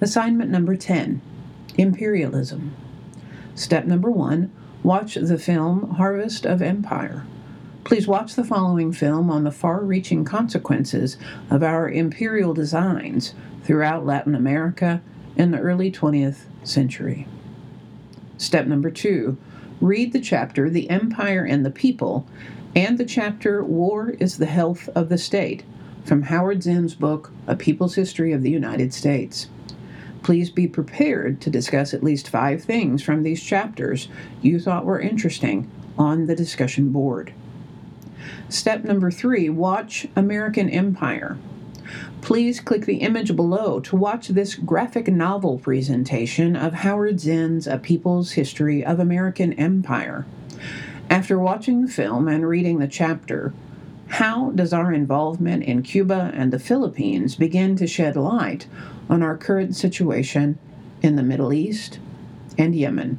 Assignment number 10 Imperialism. Step number 1 Watch the film Harvest of Empire. Please watch the following film on the far reaching consequences of our imperial designs throughout Latin America in the early 20th century. Step number 2 Read the chapter The Empire and the People and the chapter War is the Health of the State from Howard Zinn's book A People's History of the United States. Please be prepared to discuss at least five things from these chapters you thought were interesting on the discussion board. Step number three watch American Empire. Please click the image below to watch this graphic novel presentation of Howard Zinn's A People's History of American Empire. After watching the film and reading the chapter, how does our involvement in Cuba and the Philippines begin to shed light on our current situation in the Middle East and Yemen?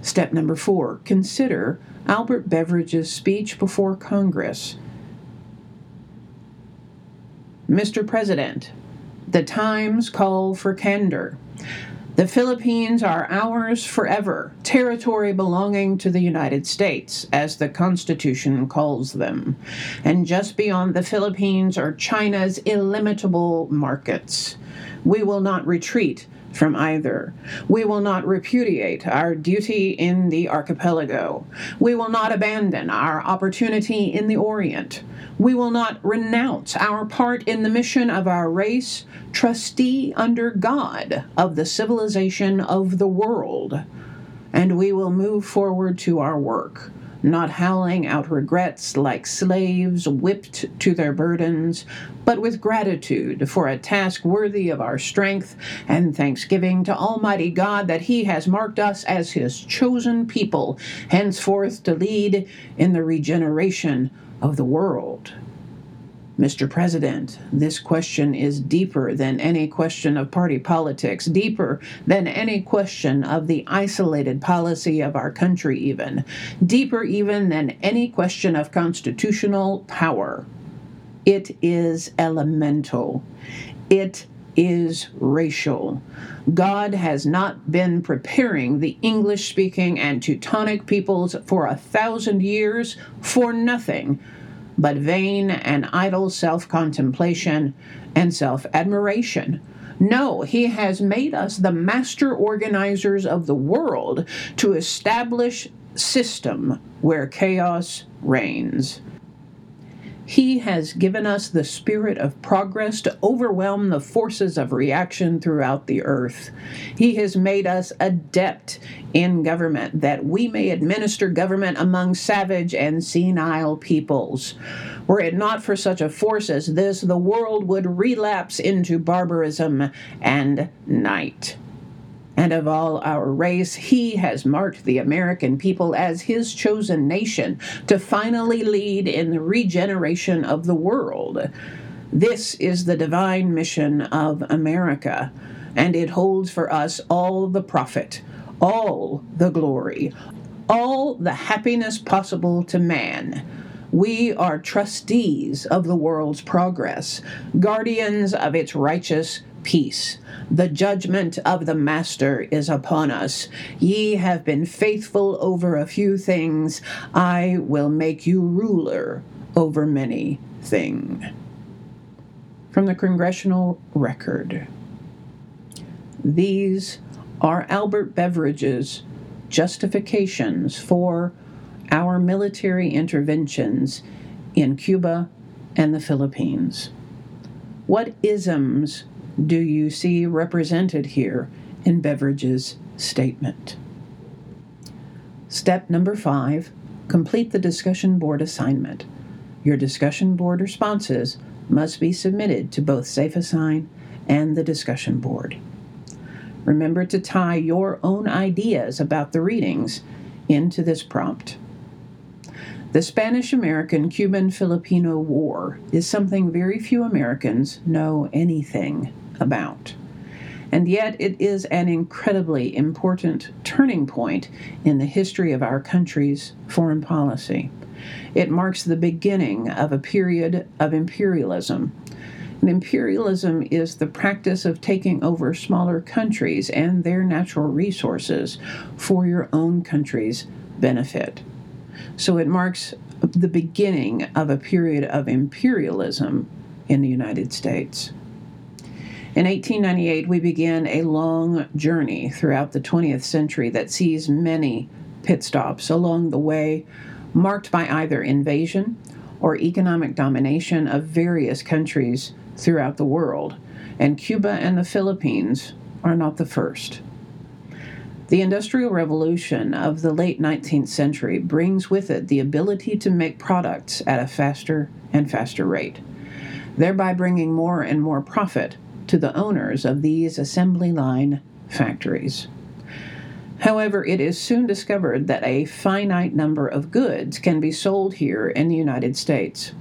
Step number four consider Albert Beveridge's speech before Congress. Mr. President, the times call for candor. The Philippines are ours forever, territory belonging to the United States, as the Constitution calls them. And just beyond the Philippines are China's illimitable markets. We will not retreat from either. We will not repudiate our duty in the archipelago. We will not abandon our opportunity in the Orient. We will not renounce our part in the mission of our race, trustee under God of the civilization of the world. And we will move forward to our work not howling out regrets like slaves whipped to their burdens, but with gratitude for a task worthy of our strength and thanksgiving to Almighty God that He has marked us as His chosen people, henceforth to lead in the regeneration of the world. Mr. President, this question is deeper than any question of party politics, deeper than any question of the isolated policy of our country, even, deeper even than any question of constitutional power. It is elemental. It is racial. God has not been preparing the English speaking and Teutonic peoples for a thousand years for nothing but vain and idle self contemplation and self admiration. No, he has made us the master organizers of the world to establish system where chaos reigns. He has given us the spirit of progress to overwhelm the forces of reaction throughout the earth. He has made us adept in government that we may administer government among savage and senile peoples. Were it not for such a force as this, the world would relapse into barbarism and night and of all our race, he has marked the American people as his chosen nation to finally lead in the regeneration of the world. This is the divine mission of America, and it holds for us all the profit, all the glory, all the happiness possible to man. We are trustees of the world's progress, guardians of its righteous peace. The judgment of the Master is upon us. Ye have been faithful over a few things. I will make you ruler over many things. From the Congressional Record. These are Albert Beveridge's justifications for our military interventions in Cuba and the Philippines. What isms do you see represented here in Beveridge's statement? Step number five complete the discussion board assignment. Your discussion board responses must be submitted to both SafeAssign and the discussion board. Remember to tie your own ideas about the readings into this prompt. The Spanish American Cuban Filipino War is something very few Americans know anything about. And yet, it is an incredibly important turning point in the history of our country's foreign policy. It marks the beginning of a period of imperialism. And imperialism is the practice of taking over smaller countries and their natural resources for your own country's benefit. So it marks the beginning of a period of imperialism in the United States. In 1898, we began a long journey throughout the 20th century that sees many pit stops along the way, marked by either invasion or economic domination of various countries throughout the world, and Cuba and the Philippines are not the first. The Industrial Revolution of the late 19th century brings with it the ability to make products at a faster and faster rate, thereby bringing more and more profit to the owners of these assembly line factories. However, it is soon discovered that a finite number of goods can be sold here in the United States.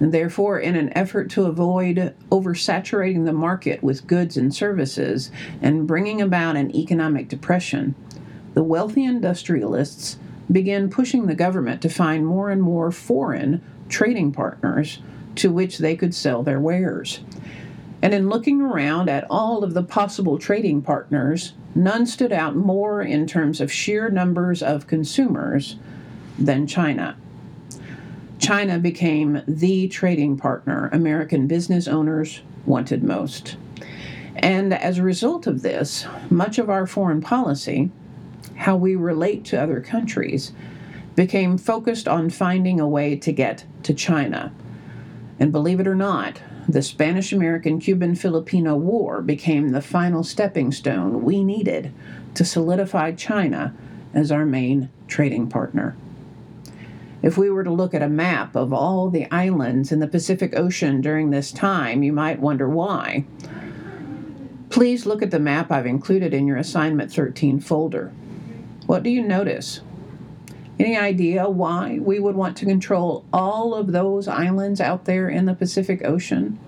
And therefore, in an effort to avoid oversaturating the market with goods and services and bringing about an economic depression, the wealthy industrialists began pushing the government to find more and more foreign trading partners to which they could sell their wares. And in looking around at all of the possible trading partners, none stood out more in terms of sheer numbers of consumers than China. China became the trading partner American business owners wanted most. And as a result of this, much of our foreign policy, how we relate to other countries, became focused on finding a way to get to China. And believe it or not, the Spanish American Cuban Filipino War became the final stepping stone we needed to solidify China as our main trading partner. If we were to look at a map of all the islands in the Pacific Ocean during this time, you might wonder why. Please look at the map I've included in your Assignment 13 folder. What do you notice? Any idea why we would want to control all of those islands out there in the Pacific Ocean?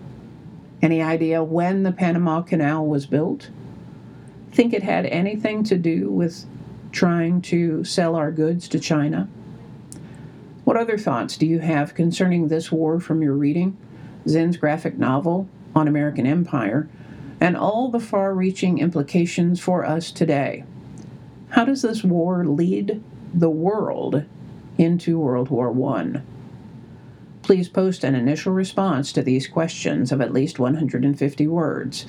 Any idea when the Panama Canal was built? Think it had anything to do with trying to sell our goods to China? What other thoughts do you have concerning this war from your reading, Zinn's graphic novel on American Empire, and all the far reaching implications for us today? How does this war lead the world into World War I? Please post an initial response to these questions of at least 150 words.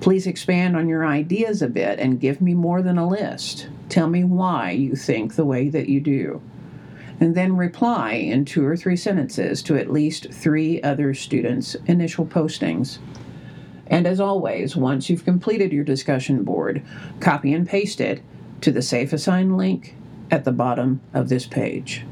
Please expand on your ideas a bit and give me more than a list. Tell me why you think the way that you do. And then reply in two or three sentences to at least three other students' initial postings. And as always, once you've completed your discussion board, copy and paste it to the Safe Assign link at the bottom of this page.